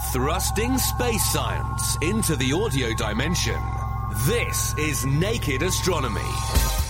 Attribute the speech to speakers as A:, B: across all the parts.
A: Thrusting space science into the audio dimension. This is Naked Astronomy.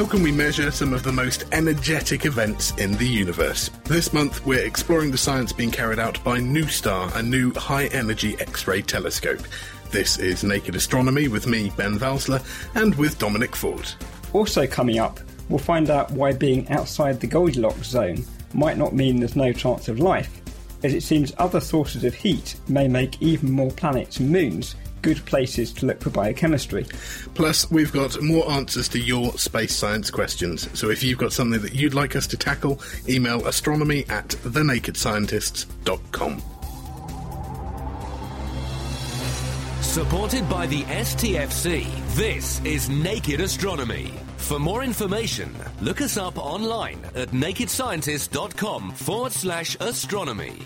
B: How can we measure some of the most energetic events in the universe? This month, we're exploring the science being carried out by NuSTAR, a new high energy X ray telescope. This is Naked Astronomy with me, Ben Valsler, and with Dominic Ford.
C: Also, coming up, we'll find out why being outside the Goldilocks zone might not mean there's no chance of life, as it seems other sources of heat may make even more planets and moons good places to look for biochemistry.
B: Plus, we've got more answers to your space science questions. So if you've got something that you'd like us to tackle, email astronomy at thenakedscientists.com.
A: Supported by the STFC, this is Naked Astronomy. For more information, look us up online at nakedscientist.com forward slash astronomy.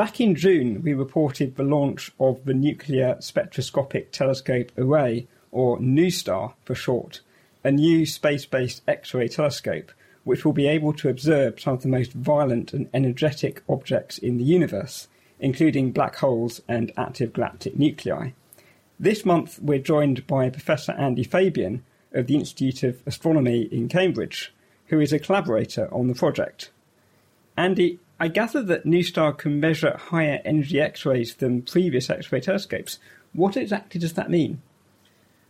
C: Back in June, we reported the launch of the Nuclear Spectroscopic Telescope Array, or NuSTAR for short, a new space based X ray telescope which will be able to observe some of the most violent and energetic objects in the universe, including black holes and active galactic nuclei. This month, we're joined by Professor Andy Fabian of the Institute of Astronomy in Cambridge, who is a collaborator on the project. Andy, I gather that NuSTAR can measure higher energy X rays than previous X ray telescopes. What exactly does that mean?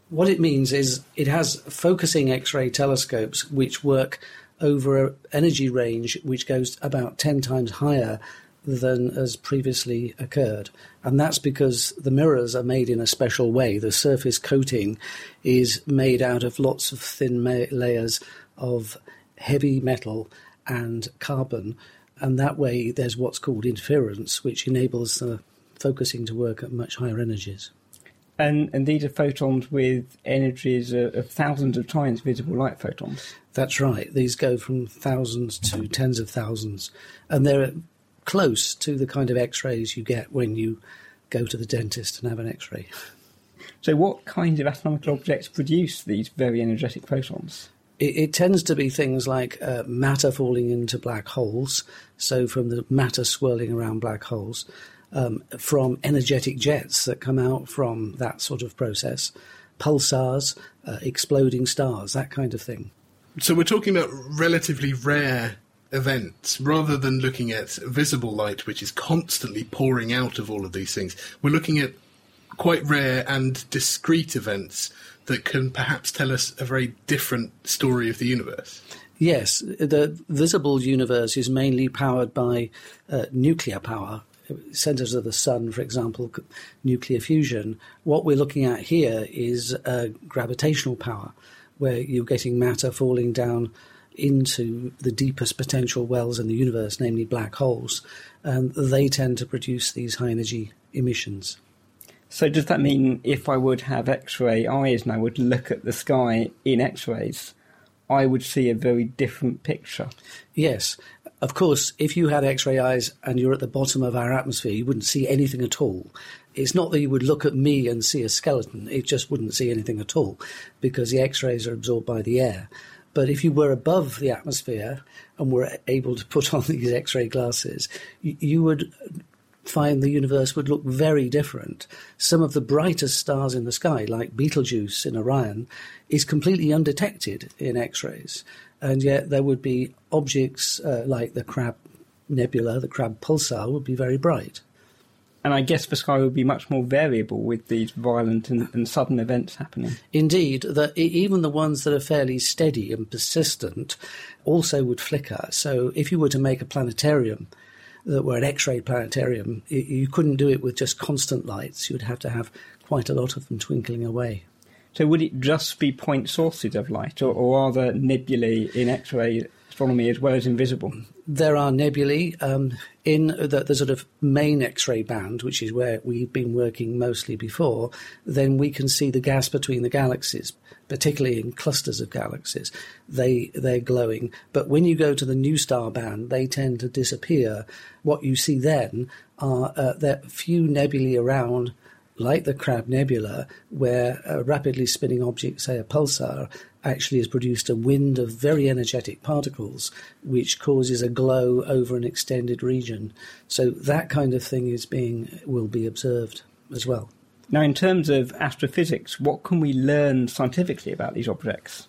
D: What it means is it has focusing X ray telescopes which work over an energy range which goes about 10 times higher than has previously occurred. And that's because the mirrors are made in a special way. The surface coating is made out of lots of thin ma- layers of heavy metal and carbon and that way there's what's called interference, which enables the focusing to work at much higher energies.
C: And, and these are photons with energies of, of thousands of times visible light photons.
D: That's right. These go from thousands to tens of thousands, and they're close to the kind of X-rays you get when you go to the dentist and have an X-ray.
C: So, what kind of astronomical objects produce these very energetic photons?
D: It, it tends to be things like uh, matter falling into black holes, so from the matter swirling around black holes, um, from energetic jets that come out from that sort of process, pulsars, uh, exploding stars, that kind of thing.
B: So we're talking about relatively rare events rather than looking at visible light, which is constantly pouring out of all of these things. We're looking at quite rare and discrete events that can perhaps tell us a very different story of the universe.
D: Yes, the visible universe is mainly powered by uh, nuclear power, centers of the sun, for example, nuclear fusion. What we're looking at here is uh, gravitational power, where you're getting matter falling down into the deepest potential wells in the universe, namely black holes, and they tend to produce these high energy emissions.
C: So, does that mean if I would have X ray eyes and I would look at the sky in X rays, I would see a very different picture?
D: Yes. Of course, if you had X ray eyes and you're at the bottom of our atmosphere, you wouldn't see anything at all. It's not that you would look at me and see a skeleton, it just wouldn't see anything at all because the X rays are absorbed by the air. But if you were above the atmosphere and were able to put on these X ray glasses, you would find the universe would look very different. Some of the brightest stars in the sky, like Betelgeuse in Orion, is completely undetected in X rays. And yet there would be objects uh, like the Crab Nebula, the Crab Pulsar, would be very bright.
C: And I guess the sky would be much more variable with these violent and, and sudden events happening.
D: Indeed, that even the ones that are fairly steady and persistent also would flicker. So if you were to make a planetarium that were an X-ray planetarium, you couldn't do it with just constant lights. You would have to have quite a lot of them twinkling away.
C: So would it just be point sources of light, or, or are there nebulae in X-ray astronomy as well as invisible?
D: There are nebulae um, in the, the, sort of main X-ray band, which is where we've been working mostly before. Then we can see the gas between the galaxies, particularly in clusters of galaxies. They they're glowing, but when you go to the NuSTAR band, they tend to disappear. What you see then are uh, there few nebulae around like the Crab Nebula, where a rapidly spinning object, say a pulsar, actually has produced a wind of very energetic particles, which causes a glow over an extended region. So that kind of thing is being will be observed as well.
C: Now, in terms of astrophysics, what can we learn scientifically about these objects?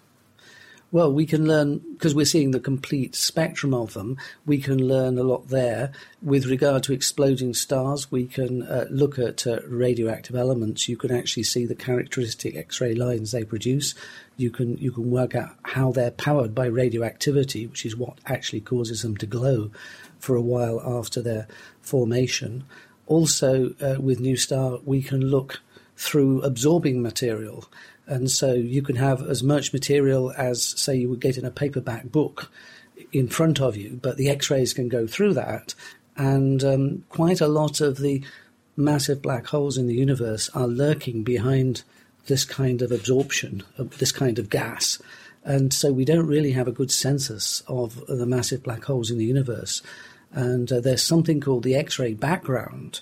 D: Well, we can learn, because we're seeing the complete spectrum of them, we can learn a lot there. With regard to exploding stars, we can uh, look at uh, radioactive elements. You can actually see the characteristic X ray lines they produce. You can, you can work out how they're powered by radioactivity, which is what actually causes them to glow for a while after their formation. Also, uh, with NuSTAR, we can look through absorbing material. And so you can have as much material as, say, you would get in a paperback book in front of you, but the X rays can go through that. And um, quite a lot of the massive black holes in the universe are lurking behind this kind of absorption, of this kind of gas. And so we don't really have a good census of the massive black holes in the universe. And uh, there's something called the X ray background,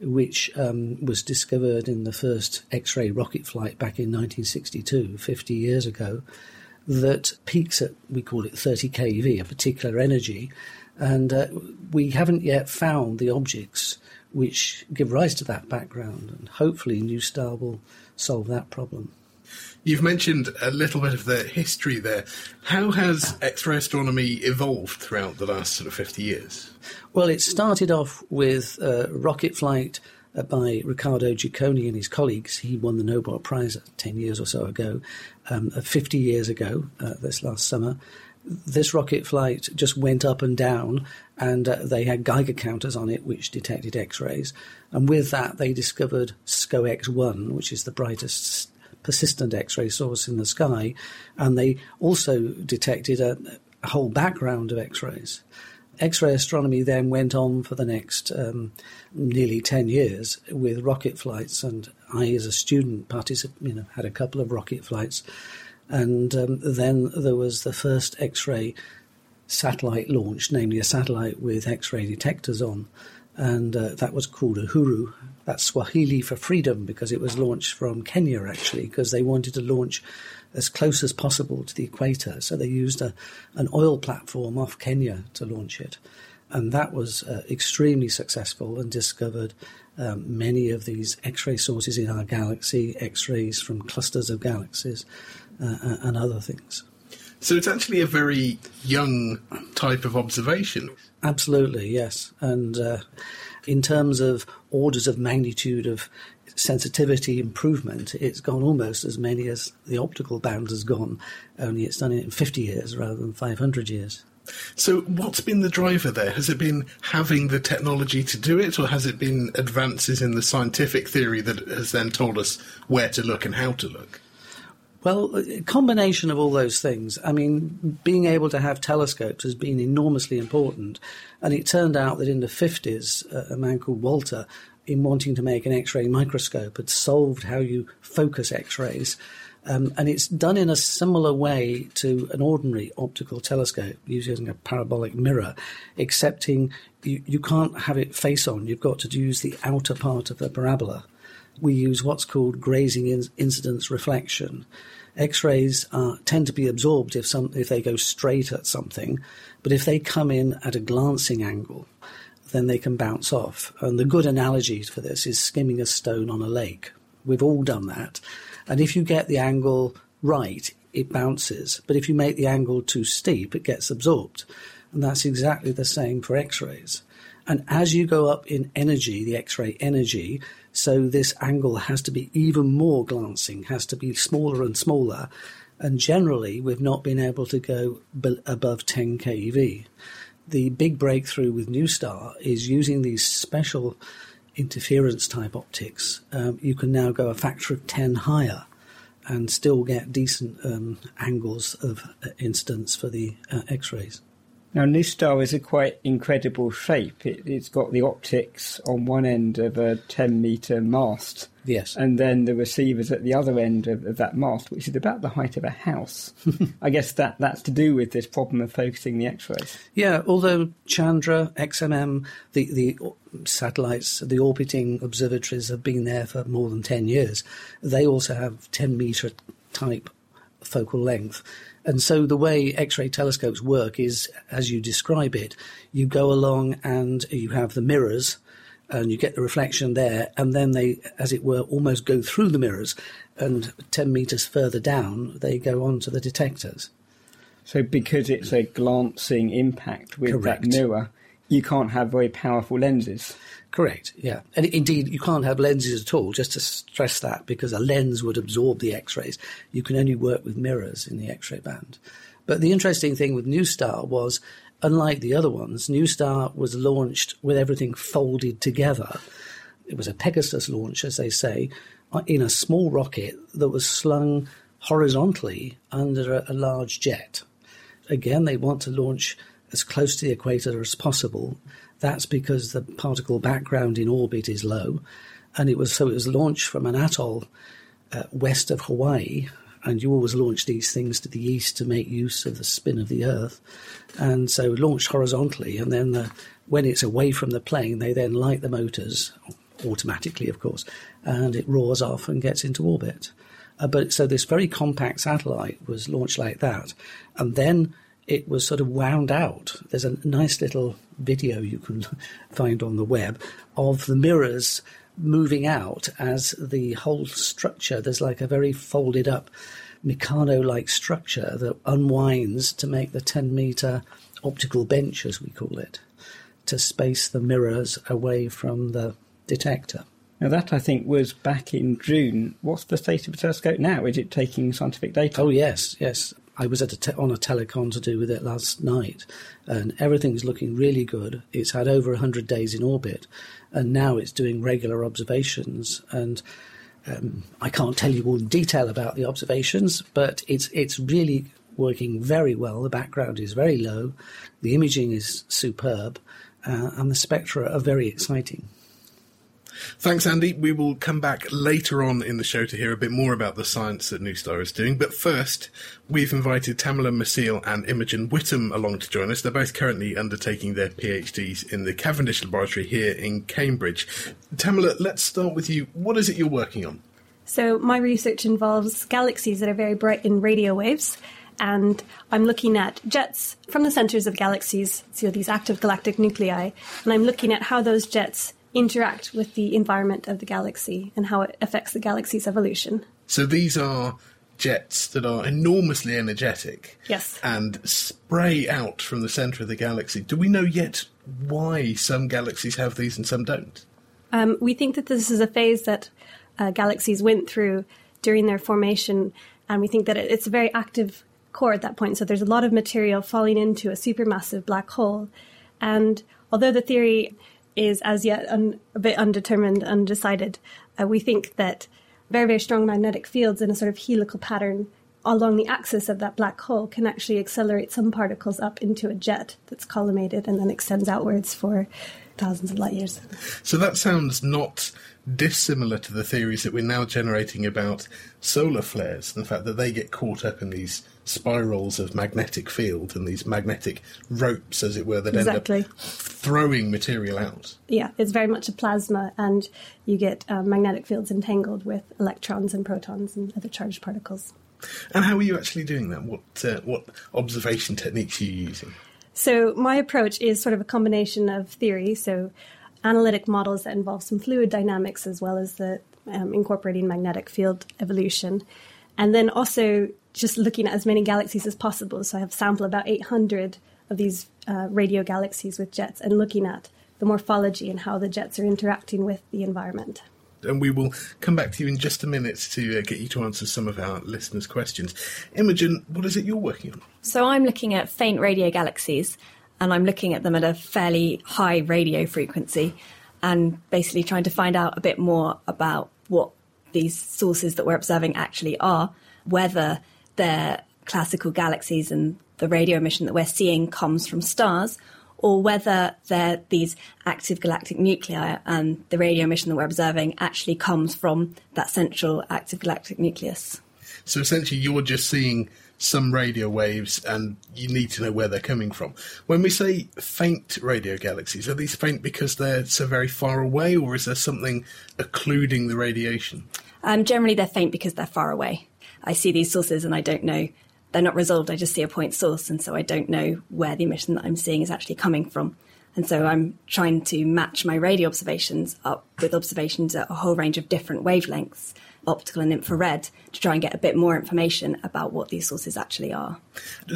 D: which um, was discovered in the first X ray rocket flight back in 1962, 50 years ago, that peaks at, we call it 30 keV, a particular energy. And uh, we haven't yet found the objects which give rise to that background. And hopefully, NuSTAR will solve that problem.
B: You've mentioned a little bit of the history there. How has X ray astronomy evolved throughout the last sort of 50 years?
D: Well, it started off with rocket flight uh, by Riccardo Giacconi and his colleagues. He won the Nobel Prize 10 years or so ago, um, uh, 50 years ago, uh, this last summer. This rocket flight just went up and down, and uh, they had Geiger counters on it which detected X rays. And with that, they discovered Sco X-1, which is the brightest persistent X ray source in the sky, and they also detected a, a whole background of X rays. X ray astronomy then went on for the next um, nearly 10 years with rocket flights, and I, as a student, particip- you know, had a couple of rocket flights. And um, then there was the first X ray satellite launched, namely a satellite with X ray detectors on and uh, that was called Uhuru. That's Swahili for freedom because it was launched from Kenya actually, because they wanted to launch as close as possible to the equator. So they used a, an oil platform off Kenya to launch it. And that was uh, extremely successful and discovered um, many of these X ray sources in our galaxy, X rays from clusters of galaxies, uh, and other things.
B: So it's actually a very young type of observation.
D: Absolutely, yes. And uh, in terms of orders of magnitude of sensitivity improvement, it's gone almost as many as the optical band has gone, only it's done it in 50 years rather than 500 years.
B: So, what's been the driver there? Has it been having the technology to do it, or has it been advances in the scientific theory that has then told us where to look and how to look?
D: Well, a combination of all those things. I mean, being able to have telescopes has been enormously important. And it turned out that in the 50s, uh, a man called Wolter, in wanting to make an X ray microscope, had solved how you focus X rays. Um, and it's done in a similar way to an ordinary optical telescope using a parabolic mirror, excepting you, you can't have it face on. You've got to use the outer part of the parabola we use what's called grazing in- incidence reflection. X-rays tend to be absorbed if some if they go straight at something, but if they come in at a glancing angle, then they can bounce off. And the good analogy for this is skimming a stone on a lake. We've all done that, and if you get the angle right, it bounces. But if you make the angle too steep, it gets absorbed, and that's exactly the same for X-rays. And as you go up in energy, the X-ray energy, so this angle has to be even more glancing, has to be smaller and smaller. And generally, we've not been able to go above 10 keV. the big breakthrough with NuSTAR is using these special interference type optics. Um, you can now go a factor of 10 higher and still get decent um, angles of uh, incidence for the uh, X rays.
C: Now, NuSTAR is a quite incredible shape. It, has got the optics on one end of a 10 metre mast.
D: Yes.
C: And then the receivers at the other end of, of that mast, which is about the height of a house. I guess that, that's to do with this problem of focusing the X rays.
D: Yeah, although Chandra, XMM, the, the satellites, the orbiting observatories have been there for more than 10 years, they also have 10 metre type focal length. And so the way X-ray telescopes work is, as you describe it, you go along and you have the mirrors, and you get the reflection there, and then they, as it were, almost go through the mirrors, and ten meters further down, they go on to the detectors.
C: So because it's a glancing impact with
D: Correct.
C: that mirror, you can't have very powerful lenses.
D: Correct, yeah. And indeed, you can't have lenses at all, just to stress that, because a lens would absorb the X rays. You can only work with mirrors in the X ray band. But the interesting thing with NuSTAR was, unlike the other ones, NuSTAR was launched with everything folded together. It was a Pegasus launch, as they say, uh, in a small rocket that was slung horizontally under a, a large jet. Again, they want to launch as close to the equator as possible that's because the particle background in orbit is low, and it was so it was launched from an atoll uh, west of Hawaii. And you always launch these things to the east to make use of the spin of the Earth, and so launched horizontally. And then the, when it's away from the plane, they then light the motors automatically, of course, and it roars off and gets into orbit. Uh, but so this very compact satellite was launched like that, and then it was sort of wound out. There's a nice little video you can find on the web of the mirrors moving out as the whole structure, there's like a very folded up Meccano like structure that unwinds to make the 10 meter optical bench, as we call it, to space the mirrors away from the detector.
C: Now, that I think was back in June. What's the state of the telescope now? Is it taking scientific data?
D: Oh, yes, yes. I was at a te- on a telecon to do with it last night, and everything's looking really good. It's had over 100 days in orbit, and now it's doing regular observations. And um, I can't tell you all the detail about the observations, but it's it's really working very well. The background is very low, the imaging is superb, uh, and the spectra are very exciting.
B: Thanks, Andy. We will come back later on in the show to hear a bit more about the science that NuSTAR is doing. But first, we've invited Tamela Maciel and Imogen Whittam along to join us. They're both currently undertaking their PhDs in the Cavendish Laboratory here in Cambridge. Tamala, let's start with you. What is it you're working on?
E: So, my research involves galaxies that are very bright in radio waves, and I'm looking at jets from the centers of galaxies, so these active galactic nuclei, and I'm looking at how those jets interact with the environment of the galaxy and how it affects the galaxy's evolution.
B: So these are jets that are enormously energetic.
E: Yes.
B: And spray out from the centre of the galaxy. Do we know yet why some galaxies have these and some don't?
E: Um, we think that this is a phase that uh, galaxies went through during their formation, and we think that it's a very active core at that point. So there's a lot of material falling into a supermassive black hole. And although the theory is as yet un, a bit undetermined, undecided. Uh, we think that very, very strong magnetic fields in a sort of helical pattern along the axis of that black hole can actually accelerate some particles up into a jet that's collimated and then extends outwards for thousands of light years.
B: So that sounds not dissimilar to the theories that we're now generating about solar flares and the fact that they get caught up in these spirals of magnetic field and these magnetic ropes, as it were, that
E: exactly.
B: end up throwing material out.
E: Yeah, it's very much a plasma, and you get um, magnetic fields entangled with electrons and protons and other charged particles.
B: And how are you actually doing that? What uh, what observation techniques are you using?
E: So my approach is sort of a combination of theory, so analytic models that involve some fluid dynamics as well as the um, incorporating magnetic field evolution, and then also just looking at as many galaxies as possible. So I have sampled about 800 of these uh, radio galaxies with jets and looking at the morphology and how the jets are interacting with the environment.
B: And we will come back to you in just a minute to uh, get you to answer some of our listeners' questions. Imogen, what is it you're working on?
F: So I'm looking at faint radio galaxies. and I'm looking at them at a fairly high radio frequency and basically trying to find out a bit more about what these sources that we're observing actually are, whether they're classical galaxies and the radio emission that we're seeing comes from stars, or whether they're these active galactic nuclei and the radio emission that we're observing actually comes from that central active galactic nucleus.
B: So essentially, you're just seeing some radio waves and you need to know where they're coming from. When we say faint radio galaxies, are these faint because they're so very far away, or is there something occluding the radiation?
F: Um, generally, they're faint because they're far away. I see these sources and I don't know, they're not resolved. I just see a point source, and so I don't know where the emission that I'm seeing is actually coming from. And so I'm trying to match my radio observations up with observations at a whole range of different wavelengths optical and infrared to try and get a bit more information about what these sources actually are.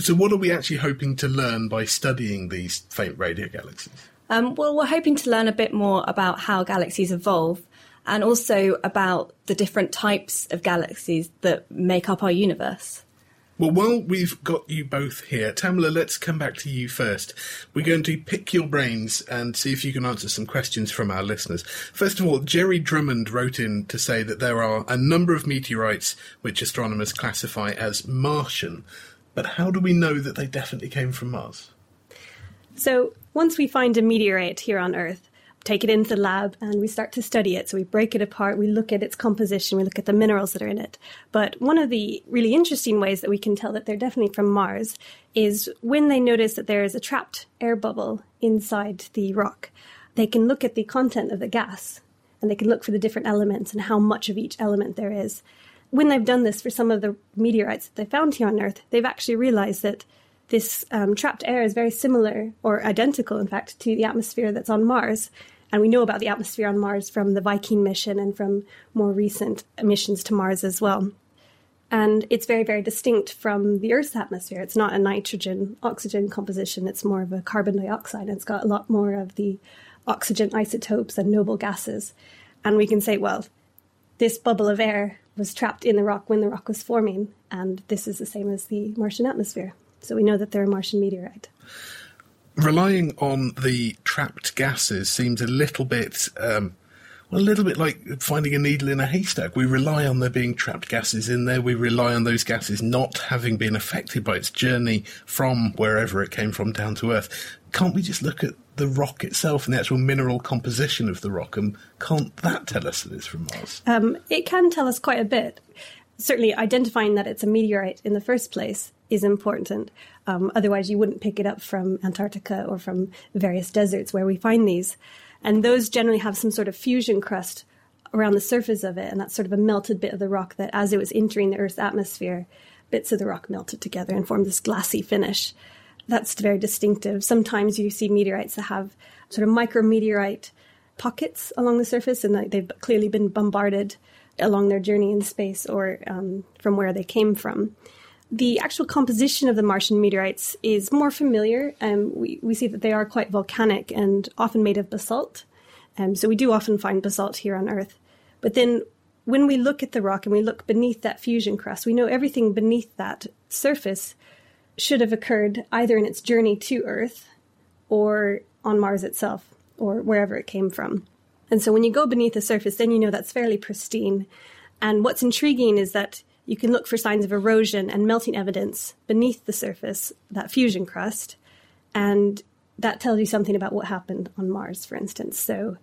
B: So, what are we actually hoping to learn by studying these faint radio galaxies?
F: Um, well, we're hoping to learn a bit more about how galaxies evolve and also about the different types of galaxies that make up our universe.
B: Well, while we've got you both here, Tamela, let's come back to you first. We're going to pick your brains and see if you can answer some questions from our listeners. First of all, Jerry Drummond wrote in to say that there are a number of meteorites which astronomers classify as Martian, but how do we know that they definitely came from Mars?
E: So, once we find a meteorite here on Earth, take it into the lab and we start to study it. So we break it apart, we look at its composition, we look at the minerals that are in it. But one of the really interesting ways that we can tell that they're definitely from Mars is when they notice that there is a trapped air bubble inside the rock. They can look at the content of the gas and they can look for the different elements and how much of each element there is. When they've done this for some of the meteorites that they found here on Earth, they've actually realized that this um, trapped air is very similar, or identical, in fact, to the atmosphere that's on Mars. And we know about the atmosphere on Mars from the Viking mission and from more recent missions to Mars as well. And it's very, very distinct from the Earth's atmosphere. It's not a nitrogen oxygen composition, it's more of a carbon dioxide. It's got a lot more of the oxygen isotopes and noble gases. And we can say, well, this bubble of air was trapped in the rock when the rock was forming, and this is the same as the Martian atmosphere. So we know that they're a Martian meteorite
B: relying on the trapped gases seems a little bit. Um, a little bit like finding a needle in a haystack. We rely on there being trapped gases in there. We rely on those gases not having been affected by its journey from wherever it came from down to Earth. Can't we just look at the rock itself and the actual mineral composition of the rock, and can't that tell us that it's from Mars?
E: Um, it can tell us quite a bit. Certainly, identifying that it's a meteorite in the first place is important. Um, otherwise, you wouldn't pick it up from Antarctica or from various deserts where we find these. And those generally have some sort of fusion crust around the surface of it, and that's sort of a melted bit of the rock that, as it was entering the Earth's atmosphere, bits of the rock melted together and formed this glassy finish. That's very distinctive. Sometimes you see meteorites that have sort of micrometeorite pockets along the surface, and they've clearly been bombarded along their journey in space or um, from where they came from. The actual composition of the Martian meteorites is more familiar. Um, we, we see that they are quite volcanic and often made of basalt. Um, so we do often find basalt here on Earth. But then when we look at the rock and we look beneath that fusion crust, we know everything beneath that surface should have occurred either in its journey to Earth or on Mars itself or wherever it came from. And so when you go beneath the surface, then you know that's fairly pristine. And what's intriguing is that you can look for signs of erosion and melting evidence beneath the surface, that fusion crust, and that tells you something about what happened on Mars, for instance. So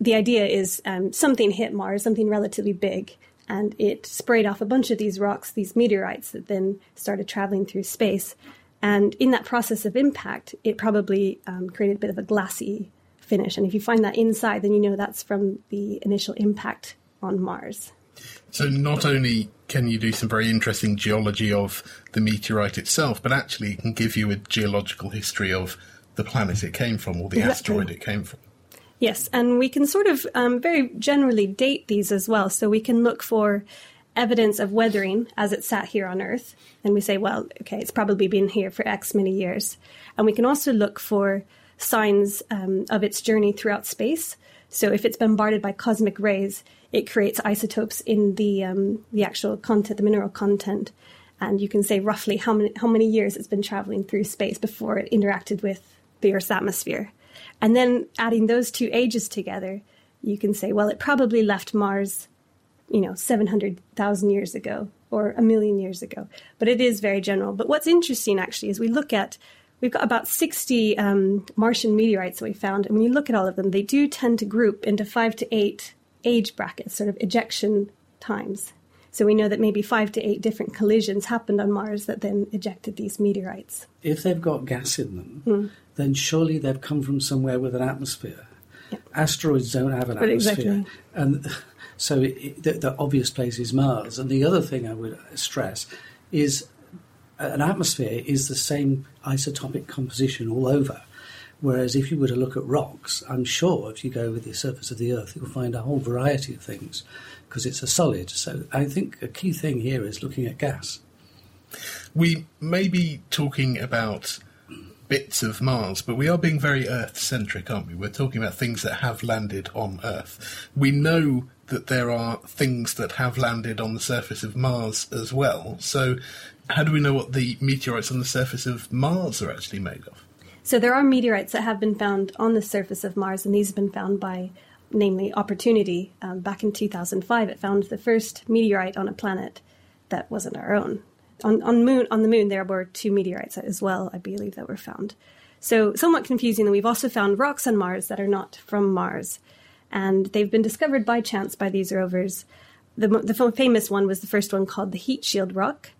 E: the idea is um, something hit Mars, something relatively big, and it sprayed off a bunch of these rocks, these meteorites that then started traveling through space. And in that process of impact, it probably um, created a bit of a glassy finish. And if you find that inside, then you know that's from the initial impact on Mars.
B: So not only can you do some very interesting geology of the meteorite itself, but actually it can give you a geological history of the planet it came from or the exactly. asteroid it came from.
E: Yes, and we can sort of um, very generally date these as well. So we can look for evidence of weathering as it sat here on Earth, and we say, well, okay, it's probably been here for X many years. And we can also look for signs um, of its journey throughout space. So if it's bombarded by cosmic rays, it creates isotopes in the um, the actual content, the mineral content, and you can say roughly how many how many years it's been traveling through space before it interacted with the Earth's atmosphere. And then adding those two ages together, you can say, well, it probably left Mars, you know, 700,000 years ago or a million years ago. But it is very general. But what's interesting actually is we look at, we've got about 60 um, Martian meteorites that we found. And when you look at all of them, they do tend to group into five to eight age brackets, sort of ejection times. So we know that maybe five to eight different collisions happened on Mars that then ejected these meteorites.
D: If they've got gas in them, mm. then surely they've come from somewhere with an atmosphere. Asteroids don't have an
E: but
D: atmosphere.
E: Exactly.
D: And so it, the, the obvious place is Mars. And the other thing I would stress is an atmosphere is the same isotopic composition all over. Whereas if you were to look at rocks, I'm sure if you go over the surface of the Earth, you'll find a whole variety of things because it's a solid. So I think a key thing here is looking at gas.
B: We may be talking about bits of Mars, but we are being very Earth centric, aren't we? We're talking about things that have landed on Earth. We know that there are things that have landed on the surface of Mars as well. So, how do we know what the meteorites on the surface of Mars are actually made of?
E: So, there are meteorites that have been found on the surface of Mars, and these have been found by namely Opportunity, um, back in 2005, it found the first meteorite on a planet that wasn't our own. On, on, moon, on the moon, there were two meteorites as well, I believe, that were found. So, somewhat confusing. We've also found rocks on Mars that are not from Mars, and they've been discovered by chance by these rovers. The, the famous one was the first one called the Heat Shield Rock.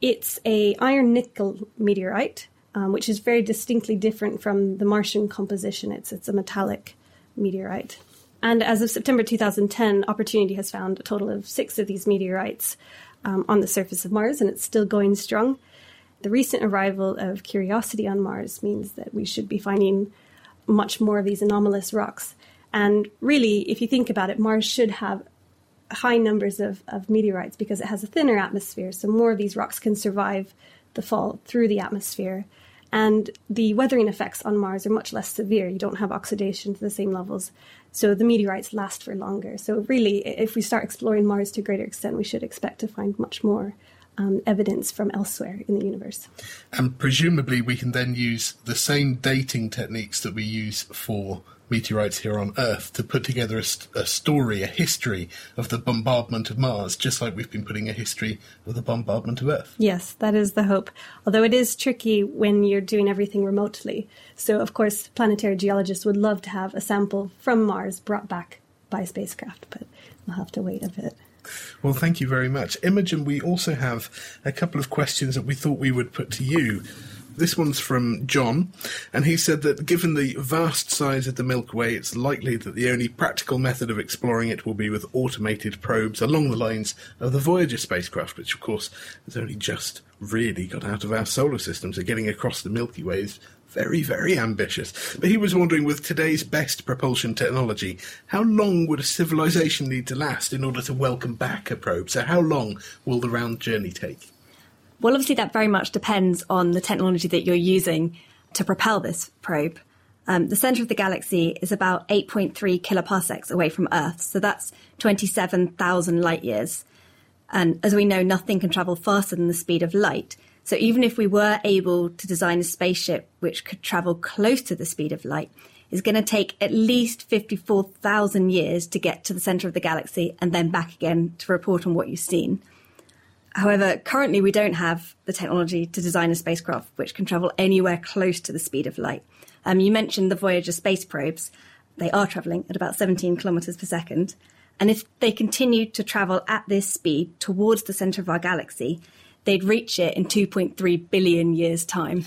E: It's a iron nickel meteorite, um, which is very distinctly different from the Martian composition. It's it's a metallic meteorite. And as of September 2010, Opportunity has found a total of six of these meteorites um, on the surface of Mars, and it's still going strong. The recent arrival of Curiosity on Mars means that we should be finding much more of these anomalous rocks. And really, if you think about it, Mars should have high numbers of, of meteorites because it has a thinner atmosphere, so more of these rocks can survive the fall through the atmosphere. And the weathering effects on Mars are much less severe. You don't have oxidation to the same levels. So the meteorites last for longer. So, really, if we start exploring Mars to a greater extent, we should expect to find much more um, evidence from elsewhere in the universe.
B: And presumably, we can then use the same dating techniques that we use for meteorites here on Earth to put together a, a, story, a history of the bombardment of Mars, just like we've been putting a history of the bombardment of Earth.
E: Yes, that is the hope. Although it is tricky when you're doing everything remotely. So, of course, planetary geologists would love to have a sample from Mars brought back by spacecraft, but we'll have to wait a bit.
B: Well, thank you very much. Imogen, we also have a couple of questions that we thought we would put to you. This one's from John, and he said that given the vast size of the Milky Way, it's likely that the only practical method of exploring it will be with automated probes along the lines of the Voyager spacecraft, which, of course, has only just really got out of our solar system. So getting across the Milky Way is very, very ambitious. But he was wondering, with today's best propulsion technology, how long would a civilization need to last in order to welcome back a probe? So, how long will the round journey take?
F: Well, obviously, that very much depends on the technology that you're using to propel this probe. Um, the centre of the galaxy is about 8.3 kiloparsecs away from Earth, so that's 27,000 light years. And as we know, nothing can travel faster than the speed of light. So even if we were able to design a spaceship which could travel close to the speed of light, it's going to take at least 54,000 years to get to the centre of the galaxy and then back again to report on what you've seen. However, currently we don't have the technology to design a spacecraft which can travel anywhere close to the speed of light. Um, you mentioned the Voyager space probes. They are travelling at about 17 kilometres per second. And if they continued to travel at this speed towards the centre of our galaxy, they'd reach it in 2.3 billion years' time.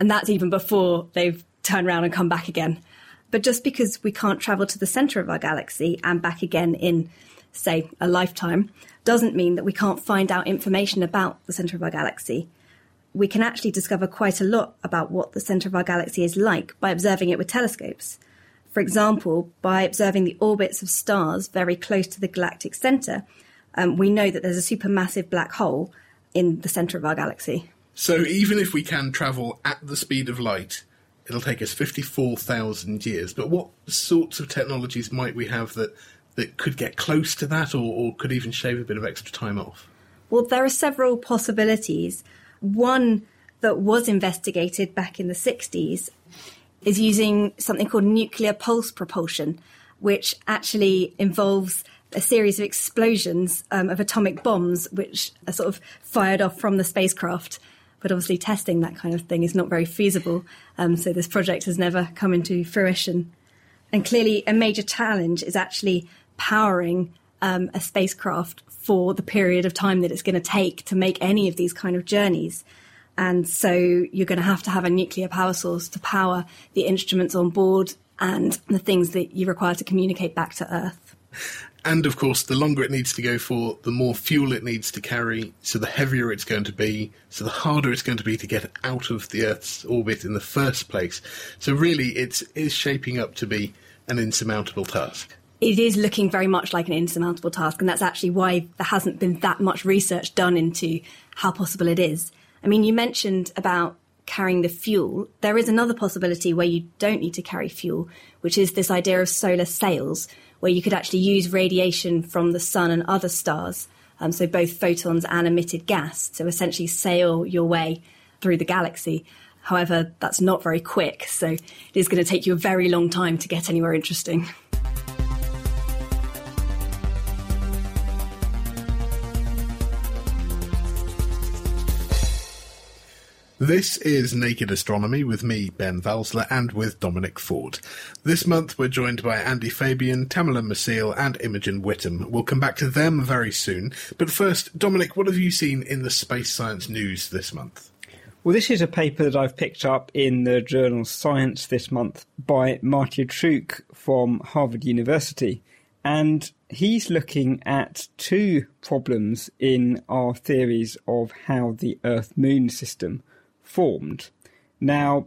F: And that's even before they've turned around and come back again. But just because we can't travel to the centre of our galaxy and back again in, say, a lifetime, doesn't mean that we can't find out information about the centre of our galaxy. We can actually discover quite a lot about what the centre of our galaxy is like by observing it with telescopes. For example, by observing the orbits of stars very close to the galactic centre, um, we know that there's a supermassive black hole in the centre of our galaxy.
B: So even if we can travel at the speed of light, it'll take us 54,000 years. But what sorts of technologies might we have that that could get close to that or, or could even shave a bit of extra time off?
F: Well, there are several possibilities. One that was investigated back in the 60s is using something called nuclear pulse propulsion, which actually involves a series of explosions um, of atomic bombs, which are sort of fired off from the spacecraft. But obviously, testing that kind of thing is not very feasible. Um, so, this project has never come into fruition. And clearly, a major challenge is actually powering um, a spacecraft for the period of time that it's going to take to make any of these kind of journeys. And so you're going to have to have a nuclear power source to power the instruments on board and the things that you require to communicate back to Earth.
B: And of course, the longer it needs to go for, the more fuel it needs to carry, so the heavier it's going to be, so the harder it's going to be to get out of the Earth's orbit in the first place. So really, it is shaping up to be an insurmountable task.
F: It is looking very much like an insurmountable task, and that's actually why there hasn't been that much research done into how possible it is. I mean, you mentioned about carrying the fuel. There is another possibility where you don't need to carry fuel, which is this idea of solar sails, where you could actually use radiation from the sun and other stars, um, so both photons and emitted gas, to essentially sail your way through the galaxy. However, that's not very quick, so it is going to take you a very long time to get anywhere interesting.
B: This is Naked Astronomy with me, Ben Valsler, and with Dominic Ford. This month we're joined by Andy Fabian, Tamela Maciel, and Imogen Whittam. We'll come back to them very soon. But first, Dominic, what have you seen in the space science news this month?
C: Well, this is a paper that I've picked up in the journal Science this month by Matija Cuk from Harvard University. And he's looking at two problems in our theories of how the Earth Moon system formed. Now,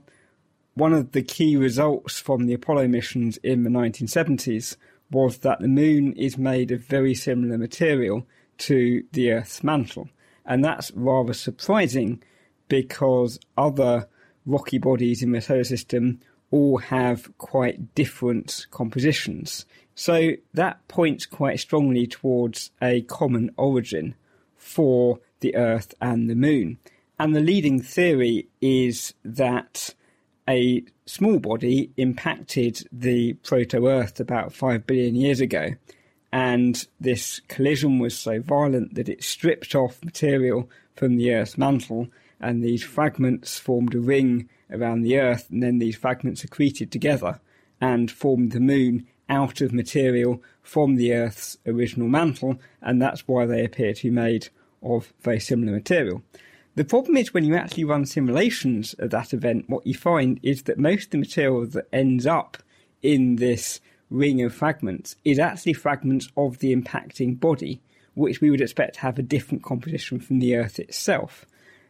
C: one of the key results from the Apollo missions in the 1970s was that the moon is made of very similar material to the Earth's mantle. And that's rather surprising because other rocky bodies in the solar system all have quite different compositions. So that points quite strongly towards a common origin for the Earth and the moon. And the leading theory is that a small body impacted the proto Earth about 5 billion years ago. And this collision was so violent that it stripped off material from the Earth's mantle, and these fragments formed a ring around the Earth, and then these fragments accreted together and formed the moon out of material from the Earth's original mantle, and that's why they appear to be made of very similar material. The problem is when you actually run simulations of that event, what you find is that most of the material that ends up in this ring of fragments is actually fragments of the impacting body, which we would expect to have a different composition from the Earth itself.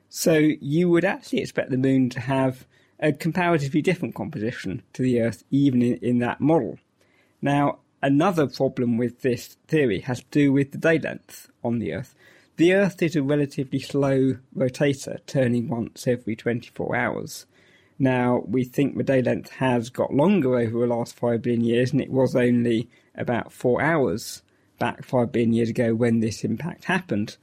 C: So you would actually expect the Moon to have a comparatively different composition to the Earth, even in, in that model. Now, another problem with this theory has to do with the day length on the Earth. The Earth is a relatively slow rotator, turning once every 24 hours. Now, we think the day length has got longer over the last 5 billion years, and it was only about 4 hours back 5 billion years ago when this impact happened.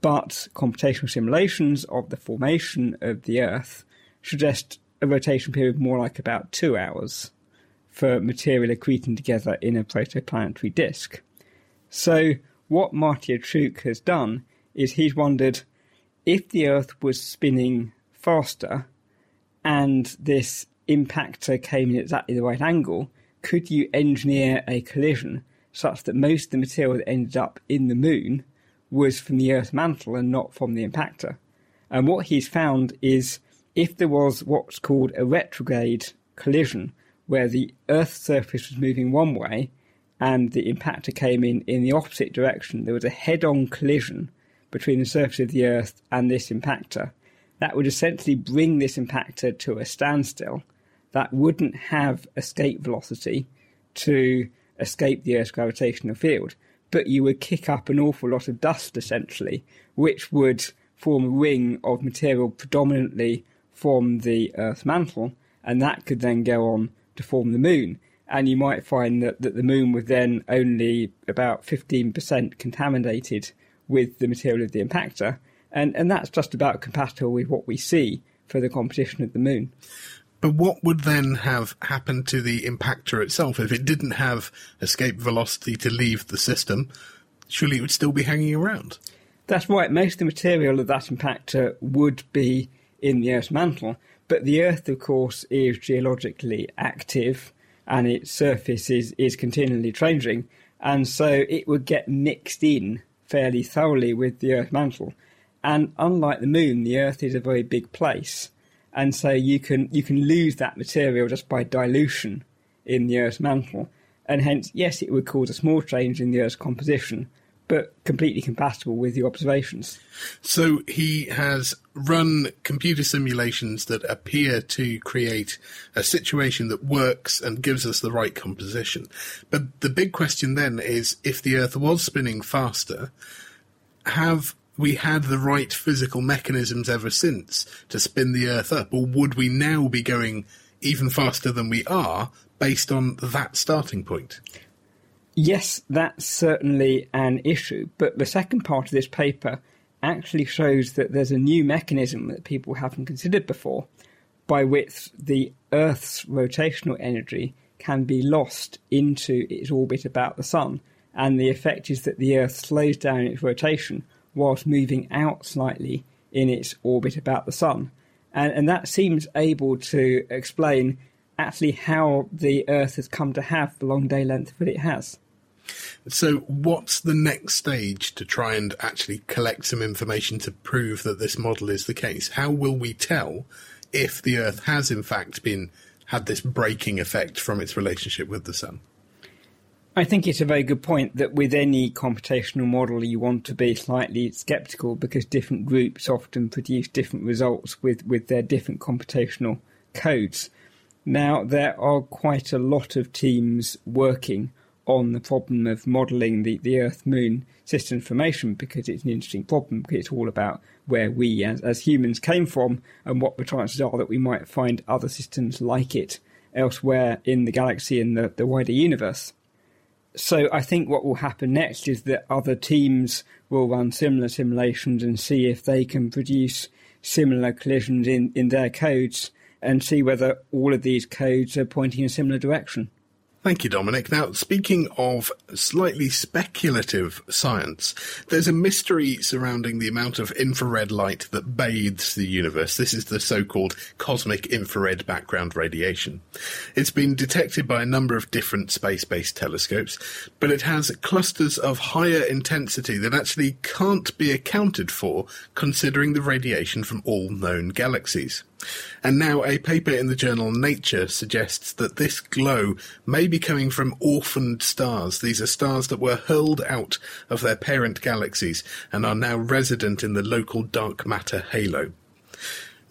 C: But computational simulations of the formation of the Earth suggest a rotation period more like about 2 hours for material accreting together in a protoplanetary disk. So, what Matija Cuk has done is he's wondered if the Earth was spinning faster and this impactor came in exactly the right angle, could you engineer a collision such that most of the material that ended up in the moon was from the Earth's mantle and not from the impactor? And what he's found is if there was what's called a retrograde collision, where the Earth's surface was moving one way and the impactor came in in the opposite direction, there was a head on collision between the surface of the Earth and this impactor, that would essentially bring this impactor to a standstill. That wouldn't have escape velocity to escape the Earth's gravitational field, but you would kick up an awful lot of dust essentially, which would form a ring of material predominantly from the Earth's mantle, and that could then go on to form the moon. And you might find that, that the moon was then only about 15% contaminated with the material of the impactor, and, and that's just about compatible with what we see for the composition of the moon.
B: But what would then have happened to the impactor itself if it didn't have escape velocity to leave the system? Surely it would still be hanging around.
C: That's right. Most of the material of that impactor would be in the Earth's mantle, but the Earth, of course, is geologically active and its surface is, is continually changing, and so it would get mixed in fairly thoroughly with the Earth mantle. And unlike the Moon, the Earth is a very big place, and so you can you can lose that material just by dilution in the Earth's mantle, and hence, yes, it would cause a small change in the Earth's composition, but completely compatible with your observations.
B: So he has run computer simulations that appear to create a situation that works and gives us the right composition. But the big question then is if the Earth was spinning faster, have we had the right physical mechanisms ever since to spin the Earth up, or would we now be going even faster than we are based on that starting point?
C: Yes, that's certainly an issue. But the second part of this paper actually shows that there's a new mechanism that people haven't considered before by which the Earth's rotational energy can be lost into its orbit about the Sun. And the effect is that the Earth slows down its rotation whilst moving out slightly in its orbit about the Sun. And, and that seems able to explain actually how the Earth has come to have the long day length that it has.
B: So, what's the next stage to try and actually collect some information to prove that this model is the case? How will we tell if the Earth has in fact been had this braking effect from its relationship with the Sun?
C: I think it's a very good point that with any computational model, you want to be slightly skeptical because different groups often produce different results with, with their different computational codes. Now, there are quite a lot of teams working on the problem of modelling the, the Earth Moon system formation because it's an interesting problem because it's all about where we as, as humans came from and what the chances are that we might find other systems like it elsewhere in the galaxy and the, the wider universe. So I think what will happen next is that other teams will run similar simulations and see if they can produce similar collisions in, in their codes and see whether all of these codes are pointing in a similar direction.
B: Thank you, Dominic. Now, speaking of slightly speculative science, there's a mystery surrounding the amount of infrared light that bathes the universe. This is the so-called cosmic infrared background radiation. It's been detected by a number of different space-based telescopes, but it has clusters of higher intensity that actually can't be accounted for considering the radiation from all known galaxies. And now a paper in the journal Nature suggests that this glow may be coming from orphaned stars. These are stars that were hurled out of their parent galaxies and are now resident in the local dark matter halo.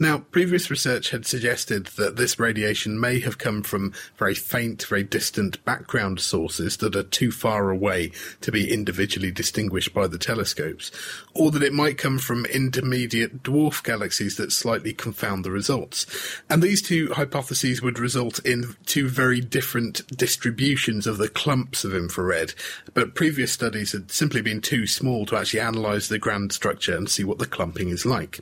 B: Now, previous research had suggested that this radiation may have come from very faint, very distant background sources that are too far away to be individually distinguished by the telescopes, or that it might come from intermediate dwarf galaxies that slightly confound the results. And these two hypotheses would result in two very different distributions of the clumps of infrared, but previous studies had simply been too small to actually analyze the grand structure and see what the clumping is like.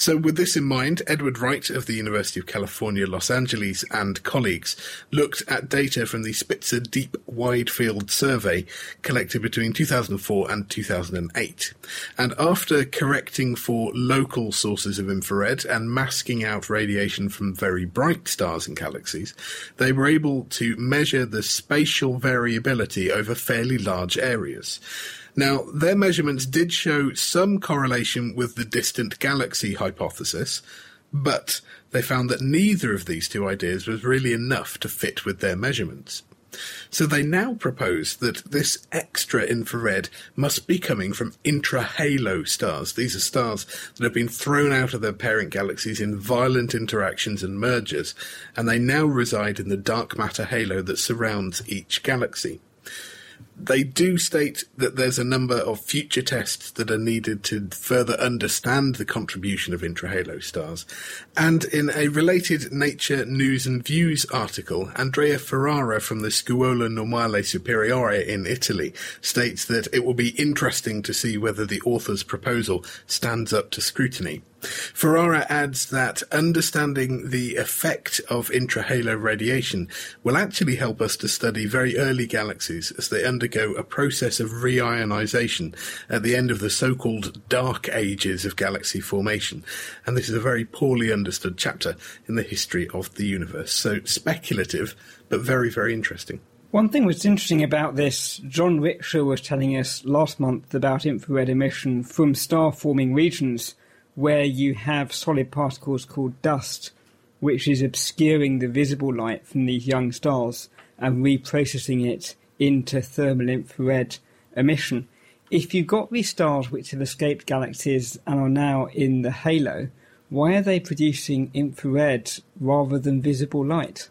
B: So, with this in mind, Edward Wright of the University of California, Los Angeles, and colleagues looked at data from the Spitzer Deep Wide Field Survey collected between 2004 and 2008. And after correcting for local sources of infrared and masking out radiation from very bright stars and galaxies, they were able to measure the spatial variability over fairly large areas. Now, their measurements did show some correlation with the distant galaxy hypothesis, but they found that neither of these two ideas was really enough to fit with their measurements. So they now propose that this extra infrared must be coming from intra-halo stars. These are stars that have been thrown out of their parent galaxies in violent interactions and mergers, and they now reside in the dark matter halo that surrounds each galaxy they do state that there's a number of future tests that are needed to further understand the contribution of intrahalo stars. And in a related Nature News and Views article, Andrea Ferrara from the Scuola Normale Superiore in Italy states that it will be interesting to see whether the author's proposal stands up to scrutiny. Ferrara adds that understanding the effect of intrahalo radiation will actually help us to study very early galaxies as they undergo a process of reionization at the end of the so-called dark ages of galaxy formation. And this is a very poorly understood chapter in the history of the universe. So speculative, but very, very interesting.
C: One thing that's interesting about this, John Richer was telling us last month about infrared emission from star forming regions where you have solid particles called dust, which is obscuring the visible light from these young stars and reprocessing it into thermal infrared emission. If you've got these stars which have escaped galaxies and are now in the halo, why are they producing infrared rather than visible light?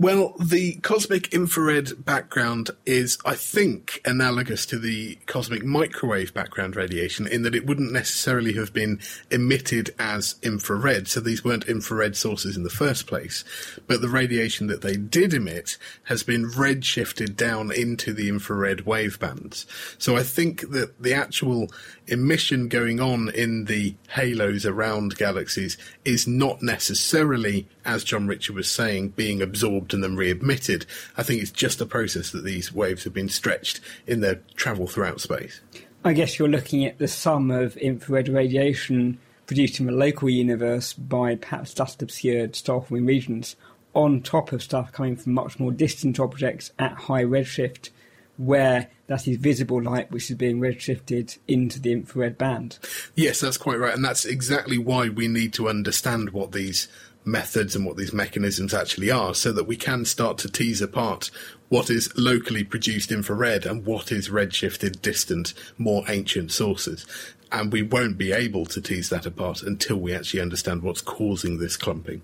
B: Well, the cosmic infrared background is, I think, analogous to the cosmic microwave background radiation in that it wouldn't necessarily have been emitted as infrared. So these weren't infrared sources in the first place. But the radiation that they did emit has been redshifted down into the infrared wave bands. So I think that the actual emission going on in the halos around galaxies is not necessarily, as John Richer was saying, being absorbed and then readmitted. I think it's just a process that these waves have been stretched in their travel throughout space.
C: I guess you're looking at the sum of infrared radiation produced in the local universe by perhaps dust obscured star forming regions on top of stuff coming from much more distant objects at high redshift where that is visible light which is being redshifted into the infrared band.
B: Yes, that's quite right. And that's exactly why we need to understand what these methods and what these mechanisms actually are so that we can start to tease apart what is locally produced infrared and what is redshifted distant, more ancient sources. And we won't be able to tease that apart until we actually understand what's causing this clumping.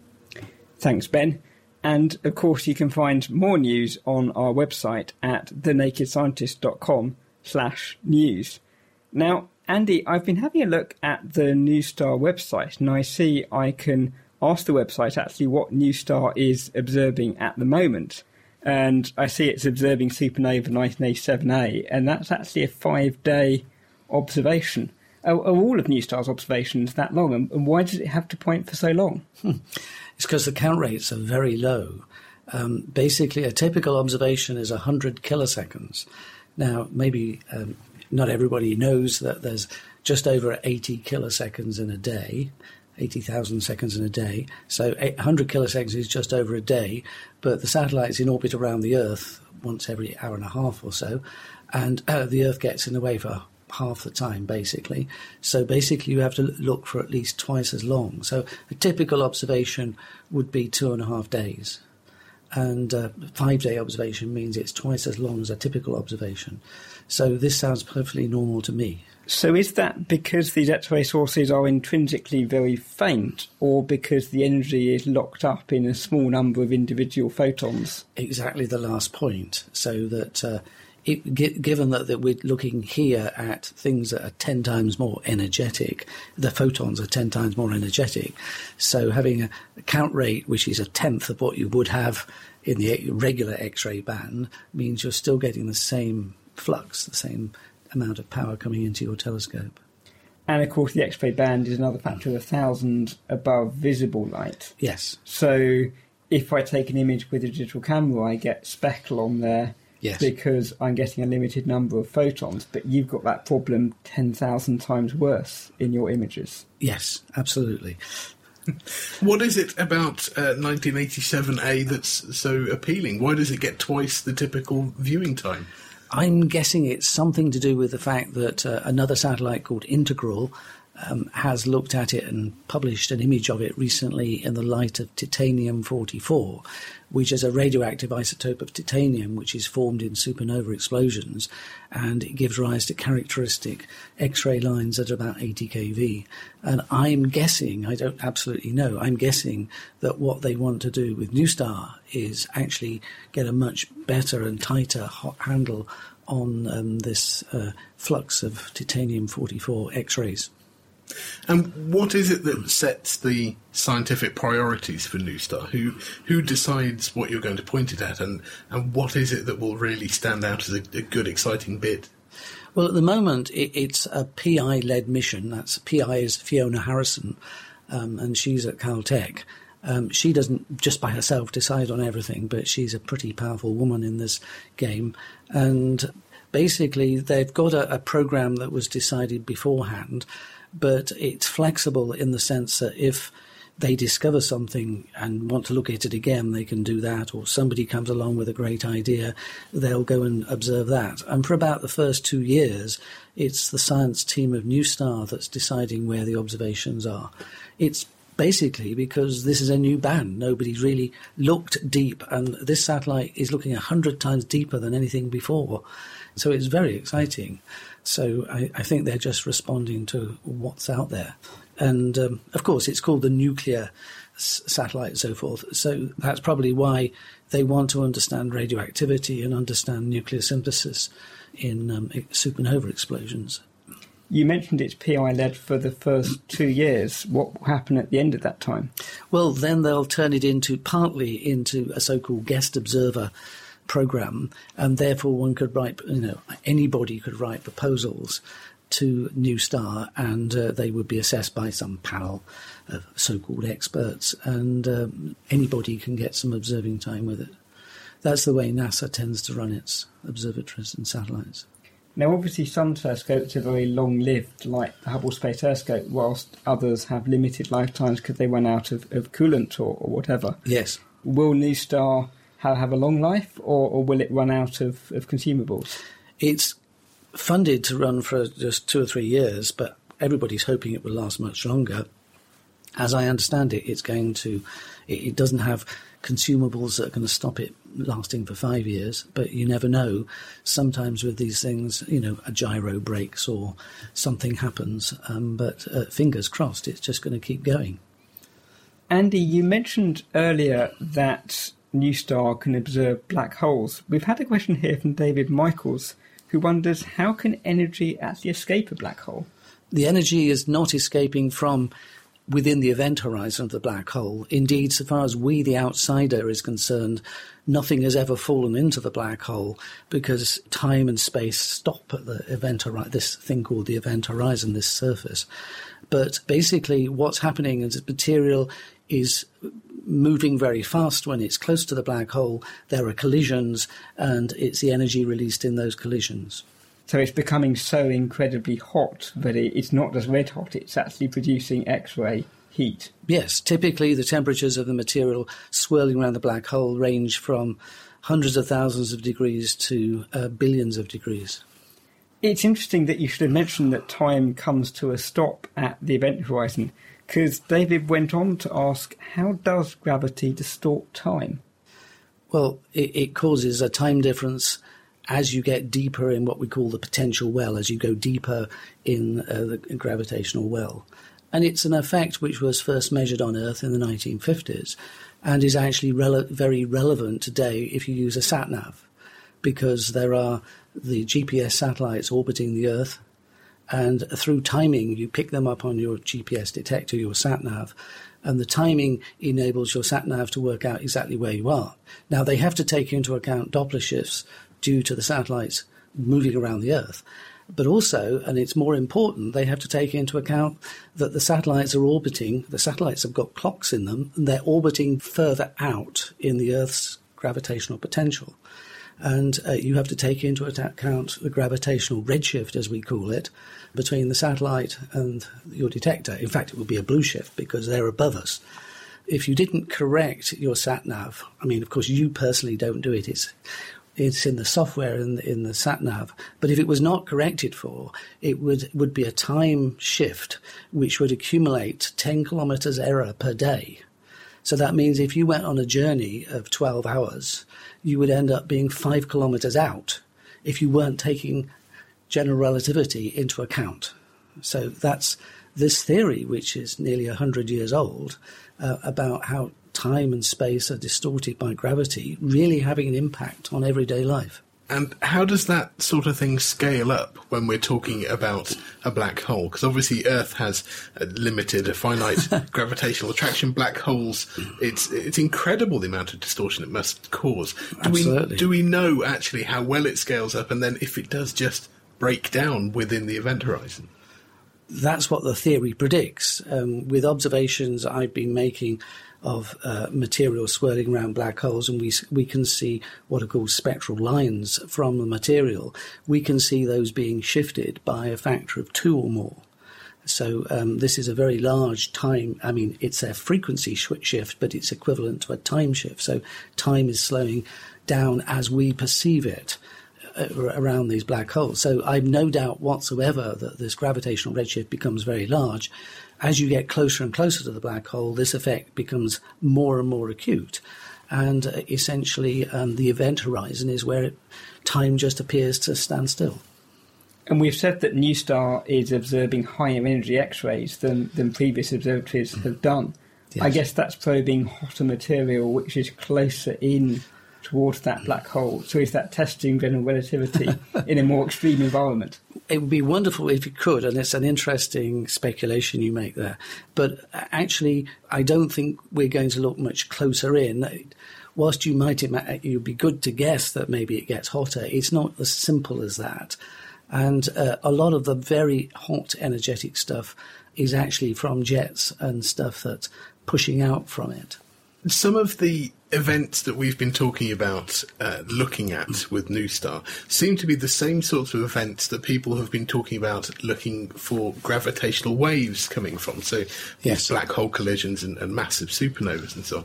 C: Thanks, Ben. And of course, you can find more news on our website at thenakedscientist.com slash news. Now, Andy, I've been having a look at the NuSTAR website and I see I can ask the website actually what NuSTAR is observing at the moment. And I see it's observing supernova 1987A, and that's actually a five day observation. Are, are all of NuSTAR's observations that long? And why does it have to point for so long?
D: Hmm. It's because the count rates are very low. Um, basically, a typical observation is 100 kiloseconds. Now, maybe um, not everybody knows that there's just over 80 kiloseconds in a day, 80,000 seconds in a day. So 100 kiloseconds is just over a day, but the satellite's in orbit around the Earth once every hour and a half or so, and uh, the Earth gets in the way for half the time, basically. So basically, you have to look for at least twice as long. So a typical observation would be two and a half days. And a five day observation means it's twice as long as a typical observation. So this sounds perfectly normal to me.
C: So is that because these X-ray sources are intrinsically very faint, or because the energy is locked up in a small number of individual photons?
D: Exactly the last point. So that uh, it, given that, that we're looking here at things that are 10 times more energetic, the photons are 10 times more energetic. So having a, count rate which is a tenth of what you would have in the regular X ray band means you're still getting the same flux, the same amount of power coming into your telescope.
C: And of course, the X ray band is another factor of a thousand above visible light.
D: Yes.
C: So if I take an image with a digital camera, I get speckle on there
D: Yes.
C: Because I'm getting a limited number of photons, but you've got that problem 10,000 times worse in your images.
D: Yes, absolutely.
B: what is it about uh, 1987A that's so appealing? Why does it get twice the typical viewing time?
D: I'm guessing it's something to do with the fact that uh, another satellite called Integral um, has looked at it and published an image of it recently in the light of titanium 44, which is a radioactive isotope of titanium which is formed in supernova explosions and it gives rise to characteristic X ray lines at about 80 keV. And I'm guessing, I don't absolutely know, I'm guessing that what they want to do with NuSTAR is actually get a much better and tighter handle on um, this uh, flux of titanium 44 X rays.
B: And what is it that sets the scientific priorities for NuSTAR? Who who decides what you're going to point it at, and, and what is it that will really stand out as a, a good, exciting bit?
D: Well, at the moment, it, it's a PI led mission. That's PI is Fiona Harrison, um, and she's at Caltech. Um, she doesn't just by herself decide on everything, but she's a pretty powerful woman in this game. And basically, they've got a, a program that was decided beforehand, but it's flexible in the sense that if they discover something and want to look at it again, they can do that. Or somebody comes along with a great idea, they'll go and observe that. And for about the first two years, it's the science team of NuSTAR that's deciding where the observations are. It's basically because this is a new band. Nobody's really looked deep, and this satellite is looking a hundred times deeper than anything before. So it's very exciting. So I, I think they're just responding to what's out there. And um, of course, it's called the nuclear s- satellite and so forth. So that's probably why they want to understand radioactivity and understand nuclear synthesis in um, supernova explosions.
C: You mentioned it's PI led for the first two years. What will happen at the end of that time?
D: Well, then they'll turn it into partly into a so called guest observer program, and therefore one could write, you know, anybody could write proposals to NuSTAR, and uh, they would be assessed by some panel of so-called experts, and um, anybody can get some observing time with it. That's the way NASA tends to run its observatories and satellites.
C: Now, obviously, some telescopes are very long lived, like the Hubble Space Telescope, whilst others have limited lifetimes because they run out of, of coolant or, or, whatever.
D: Yes.
C: Will NuSTAR have, have a long life or, or will it run out of, of consumables?
D: It's funded to run for just two or three years, but everybody's hoping it will last much longer. As I understand it, it's going to, it, it doesn't have consumables that are going to stop it lasting for five years, but you never know. Sometimes with these things, you know, a gyro breaks or something happens, um, but uh, fingers crossed, it's just going to keep going.
C: Andy, you mentioned earlier that NuSTAR can observe black holes. We've had a question here from David Michaels, who wonders how can energy actually escape a black hole?
D: The energy is not escaping from within the event horizon of the black hole. Indeed, so far as we, the outsider, is concerned, nothing has ever fallen into the black hole because time and space stop at the event horizon, this thing called the event horizon, this surface. But basically, what's happening is material is moving very fast when it's close to the black hole. There are collisions, and it's the energy released in those collisions.
C: So it's becoming so incredibly hot that it's not just red hot, it's actually producing X ray heat.
D: Yes, typically the temperatures of the material swirling around the black hole range from hundreds of thousands of degrees to uh, billions of degrees.
C: It's interesting that you should have mentioned that time comes to a stop at the event horizon, because David went on to ask how does gravity distort time?
D: Well, it, it causes a time difference as you get deeper in what we call the potential well, as you go deeper in uh, the gravitational well. And it's an effect which was first measured on Earth in the 1950s and is actually very relevant today if you use a sat nav, because there are the GPS satellites orbiting the Earth, and through timing, you pick them up on your GPS detector, your sat nav, and the timing enables your sat nav to work out exactly where you are. Now, they have to take into account Doppler shifts due to the satellites moving around the Earth. But also, and it's more important, they have to take into account that the satellites are orbiting, the satellites have got clocks in them, and they're orbiting further out in the Earth's gravitational potential. And uh, you have to take into account the gravitational redshift, as we call it, between the satellite and your detector. In fact, it would be a blue shift because they're above us. If you didn't correct your sat nav, I mean, of course, you personally don't do it. It's it's in the software in the, in the sat nav. But if it was not corrected for, it would would be a time shift which would accumulate 10 kilometers error per day. So that means if you went on a journey of 12 hours, you would end up being five kilometers out if you weren't taking general relativity into account. So that's this theory, which is nearly 100 years old, uh, about how time and space are distorted by gravity, really having an impact on everyday life.
B: And how does that sort of thing scale up when we're talking about a black hole? Because obviously Earth has a limited, a finite gravitational attraction. Black holes, it's it's incredible the amount of distortion it must cause. Do
D: Absolutely.
B: we do we know actually how well it scales up, and then if it does just break down within the event horizon.
D: That's what the theory predicts. Um, with observations I've been making of uh, material swirling around black holes, and we we can see what are called spectral lines from the material. We can see those being shifted by a factor of two or more. So um, this is a very large time. I mean, it's a frequency sh- shift, but it's equivalent to a time shift. So time is slowing down as we perceive it uh, around these black holes. So I've no doubt whatsoever that this gravitational redshift becomes very large. As you get closer and closer to the black hole, this effect becomes more and more acute. And uh, essentially, um, the event horizon is where it, time just appears to stand still.
C: And we've said that NuSTAR is observing higher energy X rays than, than previous observatories have done.
D: Yes.
C: I guess that's probing hotter material which is closer in towards that black hole. So is that testing general relativity in a more extreme environment?
D: It would be wonderful if you could, and it's an interesting speculation you make there. But actually, I don't think we're going to look much closer in. Whilst you might imagine it would be good to guess that maybe it gets hotter, it's not as simple as that. And uh, a lot of the very hot energetic stuff is actually from jets and stuff that's pushing out from it.
B: Some of the events that we've been talking about, uh, looking at with NuSTAR, seem to be the same sorts of events that people have been talking about looking for gravitational waves coming from. So,
D: Yes.
B: black hole collisions and, and massive supernovas and so on.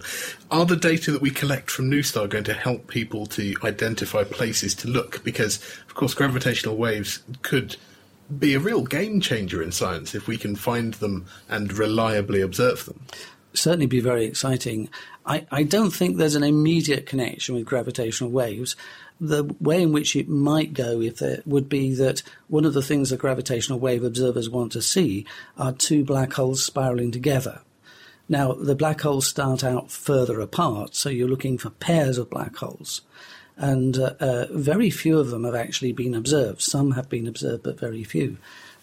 B: Are the data that we collect from NuSTAR going to help people to identify places to look? Because, of course, gravitational waves could be a real game changer in science if we can find them and reliably observe them.
D: Certainly be very exciting. I, I don't think there's an immediate connection with gravitational waves. The way in which it might go, if there would be that one of the things that gravitational wave observers want to see are two black holes spiraling together. Now, the black holes start out further apart, so you're looking for pairs of black holes. And uh, uh, very few of them have actually been observed. Some have been observed, but very few.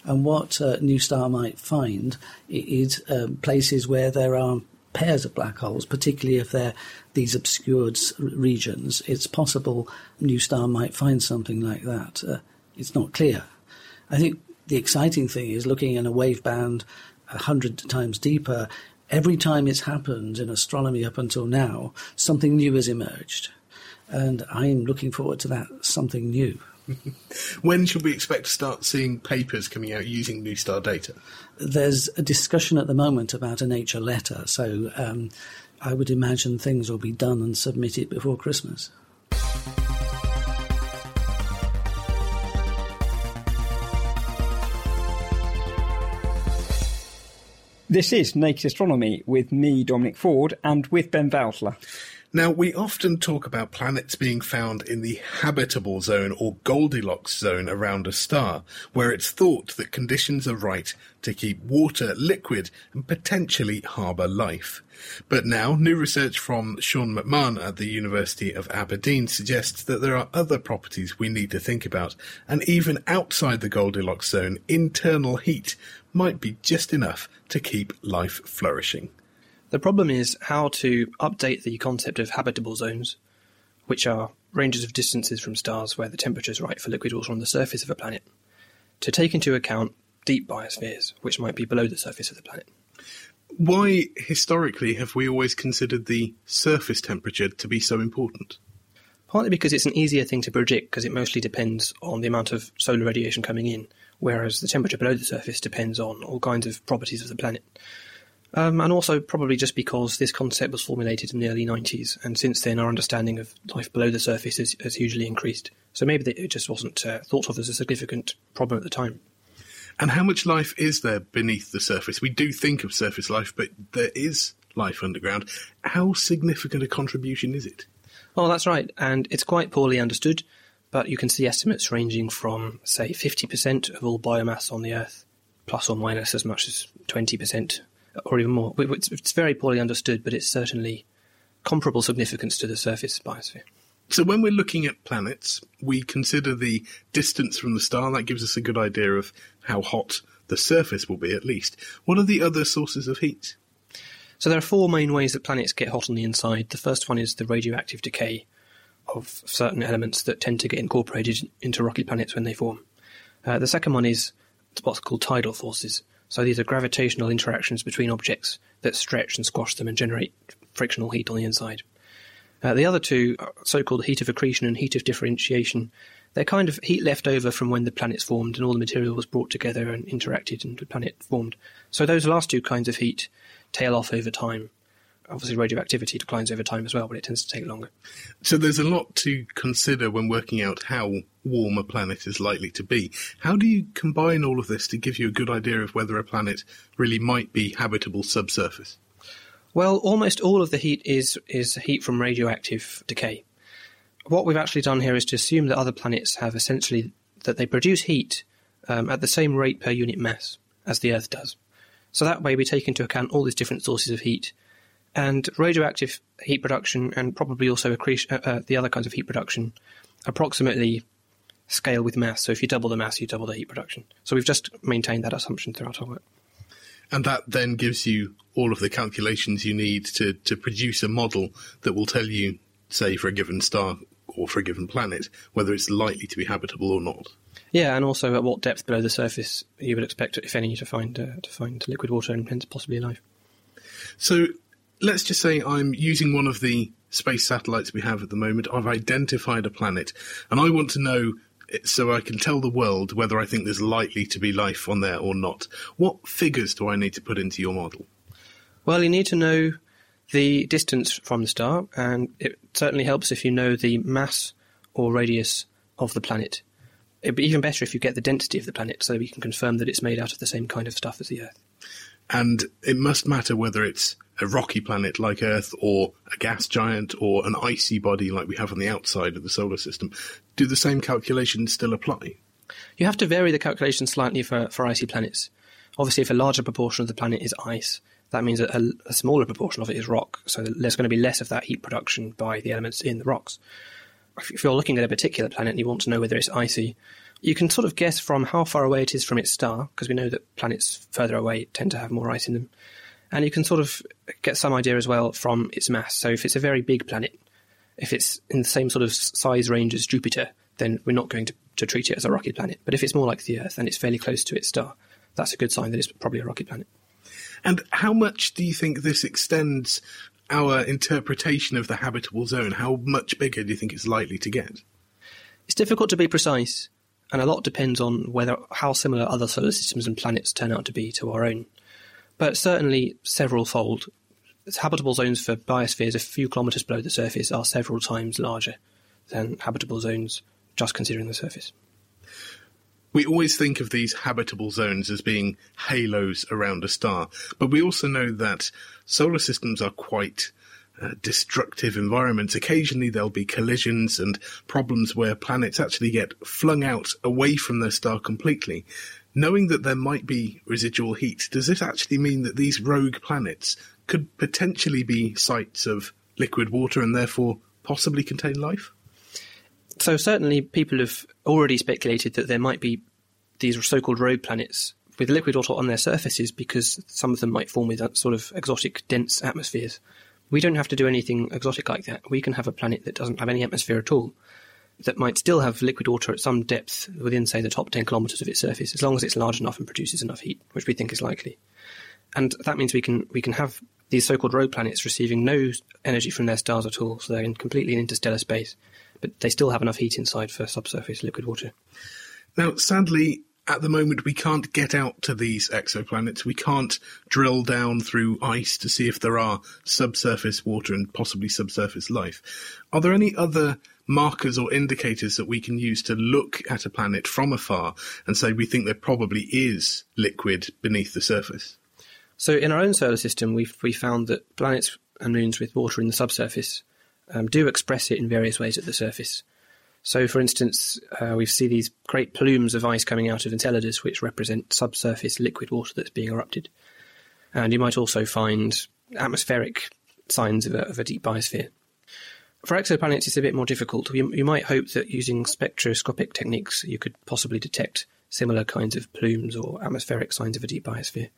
D: And what uh, NuSTAR might find is um, places where there are pairs of black holes, particularly if they're these obscured regions. It's possible NuSTAR might find something like that. Uh, it's not clear. I think the exciting thing is looking in a wave band a hundred times deeper. Every time it's happened in astronomy up until now, something new has emerged. And I'm looking forward to that something new.
B: When should we expect to start seeing papers coming out using NuSTAR data?
D: There's a discussion at the moment about a nature letter, so um, I would imagine things will be done and submitted before Christmas.
C: This is Naked Astronomy with me, Dominic Ford, and with Ben Valsler.
B: Now, we often talk about planets being found in the habitable zone or Goldilocks zone around a star, where it's thought that conditions are right to keep water liquid and potentially harbour life. But now, new research from Sean McMahon at the University of Aberdeen suggests that there are other properties we need to think about, and even outside the Goldilocks zone, internal heat might be just enough to keep life flourishing.
G: The problem is how to update the concept of habitable zones, which are ranges of distances from stars where the temperature is right for liquid water on the surface of a planet, to take into account deep biospheres, which might be below the surface of the planet.
B: Why, historically, have we always considered the surface temperature to be so important?
G: Partly because it's an easier thing to predict because it mostly depends on the amount of solar radiation coming in, whereas the temperature below the surface depends on all kinds of properties of the planet. Um, and also probably just because this concept was formulated in the early 90s, and since then our understanding of life below the surface has, has hugely increased. So maybe that it just wasn't uh, thought of as a significant problem at the time.
B: And how much life is there beneath the surface? We do think of surface life, but there is life underground. How significant a contribution is it?
G: Well, that's right, and it's quite poorly understood, but you can see estimates ranging from, say, 50% of all biomass on the Earth, plus or minus as much as 20%, or even more. It's, very poorly understood, but it's certainly comparable significance to the surface biosphere.
B: So when we're looking at planets, we consider the distance from the star. That gives us a good idea of how hot the surface will be, at least. What are the other sources of heat?
G: So there are four main ways that planets get hot on the inside. The first one is the radioactive decay of certain elements that tend to get incorporated into rocky planets when they form. Uh, the second one is what's called tidal forces. So these are gravitational interactions between objects that stretch and squash them and generate frictional heat on the inside. Uh, the other two, are so-called heat of accretion and heat of differentiation, they're kind of heat left over from when the planets formed and all the material was brought together and interacted and the planet formed. So those last two kinds of heat tail off over time. Obviously, radioactivity declines over time as well, but it tends to take longer.
B: So there's a lot to consider when working out how warm a planet is likely to be. How do you combine all of this to give you a good idea of whether a planet really might be habitable subsurface?
G: Well, almost all of the heat is is heat from radioactive decay. What we've actually done here is to assume that other planets have essentially that they produce heat um, at the same rate per unit mass as the Earth does. So that way we take into account all these different sources of heat and radioactive heat production and probably also accretion, uh, uh, the other kinds of heat production approximately scale with mass. So if you double the mass, you double the heat production. So we've just maintained that assumption throughout our work.
B: And that then gives you all of the calculations you need to, to produce a model that will tell you, say, for a given star or for a given planet, whether it's likely to be habitable or not.
G: Yeah, and also at what depth below the surface you would expect, if any, to find uh, to find liquid water and hence possibly life.
B: So let's just say I'm using one of the space satellites we have at the moment. I've identified a planet, and I want to know eh, so I can tell the world whether I think there's likely to be life on there or not. What figures do I need to put into your model?
G: Well, you need to know the distance from the star, and it certainly helps if you know the mass or radius of the planet. It'd be even better if you get the density of the planet so we can confirm that it's made out of the same kind of stuff as the Earth.
B: And it must matter whether it's a rocky planet like Earth or a gas giant or an icy body like we have on the outside of the solar system. Do the same calculations still apply?
G: You have to vary the calculations slightly for, for icy planets. Obviously, if a larger proportion of the planet is ice, that means that a, a smaller proportion of it is rock, so there's going to be less of that heat production by the elements in the rocks. If you're looking at a particular planet and you want to know whether it's icy, you can sort of guess from how far away it is from its star, because we know that planets further away tend to have more ice in them. And you can sort of get some idea as well from its mass. So if it's a very big planet, if it's in the same sort of size range as Jupiter, then we're not going to, to treat it as a rocky planet. But if it's more like the Earth and it's fairly close to its star, that's a good sign that it's probably a rocky planet.
B: And how much do you think this extends our interpretation of the habitable zone? How much bigger do you think it's likely to get?
G: It's difficult to be precise, and a lot depends on whether how similar other solar systems and planets turn out to be to our own. But certainly several fold. Habitable zones for biospheres a few kilometres below the surface are several times larger than habitable zones just considering the surface.
B: We always think of these habitable zones as being halos around a star, but we also know that solar systems are quite uh, destructive environments. Occasionally there'll be collisions and problems where planets actually get flung out away from their star completely. Knowing that there might be residual heat, does this actually mean that these rogue planets could potentially be sites of liquid water and therefore possibly contain life?
G: So certainly people have already speculated that there might be these so-called rogue planets with liquid water on their surfaces because some of them might form with sort of exotic dense atmospheres. We don't have to do anything exotic like that. We can have a planet that doesn't have any atmosphere at all that might still have liquid water at some depth within, say, the top 10 kilometres of its surface, as long as it's large enough and produces enough heat, which we think is likely. And that means we can we can have these so-called rogue planets receiving no energy from their stars at all, so they're in completely in interstellar space, but they still have enough heat inside for subsurface liquid water.
B: Now, sadly, at the moment, we can't get out to these exoplanets. We can't drill down through ice to see if there are subsurface water and possibly subsurface life. Are there any other markers or indicators that we can use to look at a planet from afar and say we think there probably is liquid beneath the surface?
G: So, in our own solar system, we've we found that planets and moons with water in the subsurface um, do express it in various ways at the surface. So, for instance, uh, we see these great plumes of ice coming out of Enceladus, which represent subsurface liquid water that's being erupted. And you might also find atmospheric signs of a, of a deep biosphere. For exoplanets, it's a bit more difficult. You, you might hope that using spectroscopic techniques, you could possibly detect similar kinds of plumes or atmospheric signs of a deep biosphere.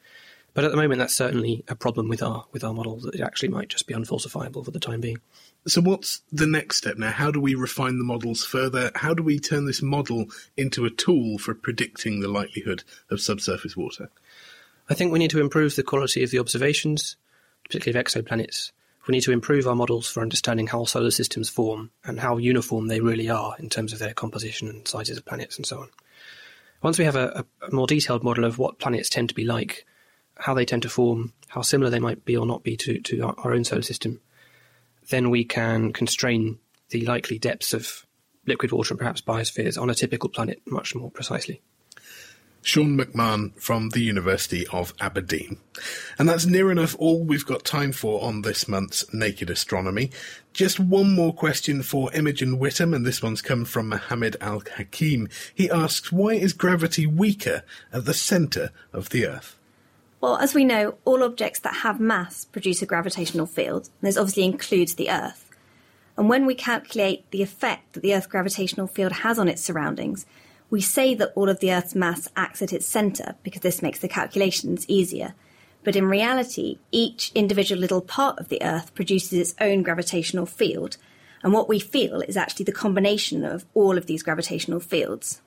G: But at the moment, that's certainly a problem with our with our model that it actually might just be unfalsifiable for the time being.
B: So, what's the next step now? How do we refine the models further? How do we turn this model into a tool for predicting the likelihood of subsurface water?
G: I think we need to improve the quality of the observations, particularly of exoplanets. We need to improve our models for understanding how solar systems form and how uniform they really are in terms of their composition and sizes of planets and so on. Once we have a, a more detailed model of what planets tend to be like, how they tend to form, how similar they might be or not be to, to our, our own solar system, then we can constrain the likely depths of liquid water and perhaps biospheres on a typical planet much more precisely.
B: Sean McMahon from the University of Aberdeen. And that's near enough all we've got time for on this month's Naked Astronomy. Just one more question for Imogen Whittam, and this one's come from Mohammed Al Hakim. He asks, why is gravity weaker at the centre of the Earth?
F: Well, as we know, all objects that have mass produce a gravitational field, and this obviously includes the Earth. And when we calculate the effect that the Earth's gravitational field has on its surroundings, we say that all of the Earth's mass acts at its centre because this makes the calculations easier. But in reality, each individual little part of the Earth produces its own gravitational field, and what we feel is actually the combination of all of these gravitational fields.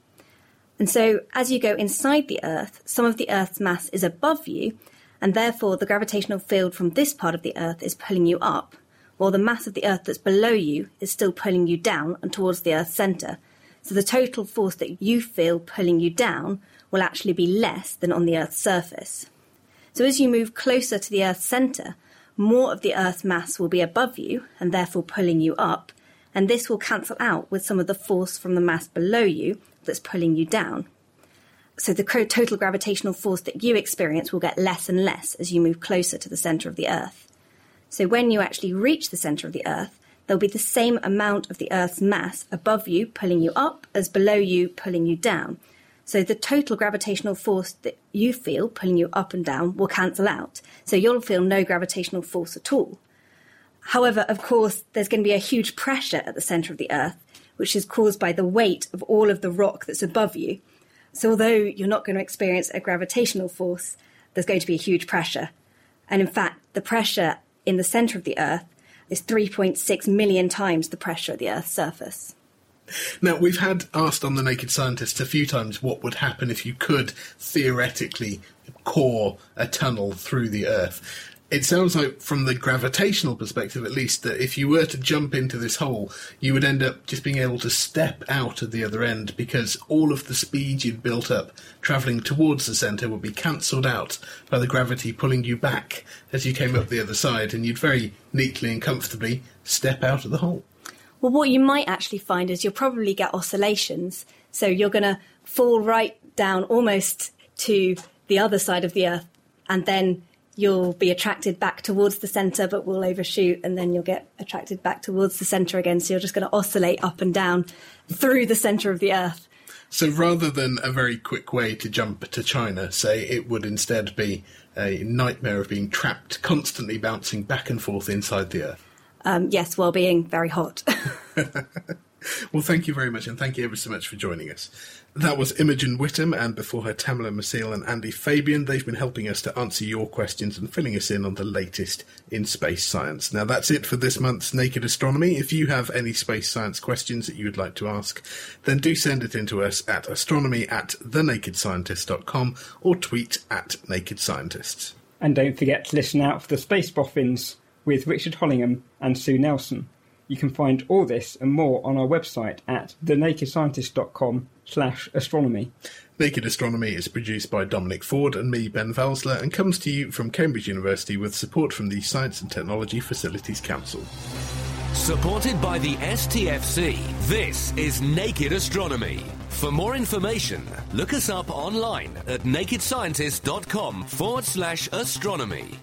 F: And so, as you go inside the Earth, some of the Earth's mass is above you, and therefore the gravitational field from this part of the Earth is pulling you up, while the mass of the Earth that's below you is still pulling you down and towards the Earth's centre. So the total force that you feel pulling you down will actually be less than on the Earth's surface. So as you move closer to the Earth's centre, more of the Earth's mass will be above you and therefore pulling you up, and this will cancel out with some of the force from the mass below you that's pulling you down. So the total gravitational force that you experience will get less and less as you move closer to the centre of the Earth. So when you actually reach the centre of the Earth, there'll be the same amount of the Earth's mass above you pulling you up as below you pulling you down. So the total gravitational force that you feel pulling you up and down will cancel out. So you'll feel no gravitational force at all. However, of course, there's going to be a huge pressure at the centre of the Earth, which is caused by the weight of all of the rock that's above you. So although you're not going to experience a gravitational force, there's going to be a huge pressure. And in fact, the pressure in the centre of the Earth is 3.6 million times the pressure at the Earth's surface.
B: Now, we've had asked on The Naked Scientists a few times what would happen if you could theoretically core a tunnel through the Earth it sounds like, from the gravitational perspective at least, that if you were to jump into this hole, you would end up just being able to step out at the other end because all of the speed you'd built up travelling towards the centre would be cancelled out by the gravity pulling you back as you came up the other side, and you'd very neatly and comfortably step out of the hole.
F: Well, what you might actually find is you'll probably get oscillations. So you're going to fall right down almost to the other side of the Earth, and then you'll be attracted back towards the centre, but will overshoot, and then you'll get attracted back towards the centre again. So you're just going to oscillate up and down through the centre of the Earth.
B: So rather than a very quick way to jump to China, say, it would instead be a nightmare of being trapped, constantly bouncing back and forth inside the Earth.
F: Um, yes, while being very hot.
B: well, thank you very much, and thank you ever so much for joining us. That was Imogen Whittam, and before her, Tamela Maciel and Andy Fabian. They've been helping us to answer your questions and filling us in on the latest in space science. Now, that's it for this month's Naked Astronomy. If you have any space science questions that you would like to ask, then do send it in to us at astronomy at thenakedscientist.com or tweet at Naked Scientists.
C: And don't forget to listen out for the Space Boffins with Richard Hollingham and Sue Nelson. You can find all this and more on our website at thenakedscientist.com slash astronomy.
B: Naked Astronomy is produced by Dominic Ford and me, Ben Valsler, and comes to you from Cambridge University with support from the Science and Technology Facilities Council.
A: Supported by the STFC, this is Naked Astronomy. For more information, look us up online at nakedscientist.com forward slash astronomy.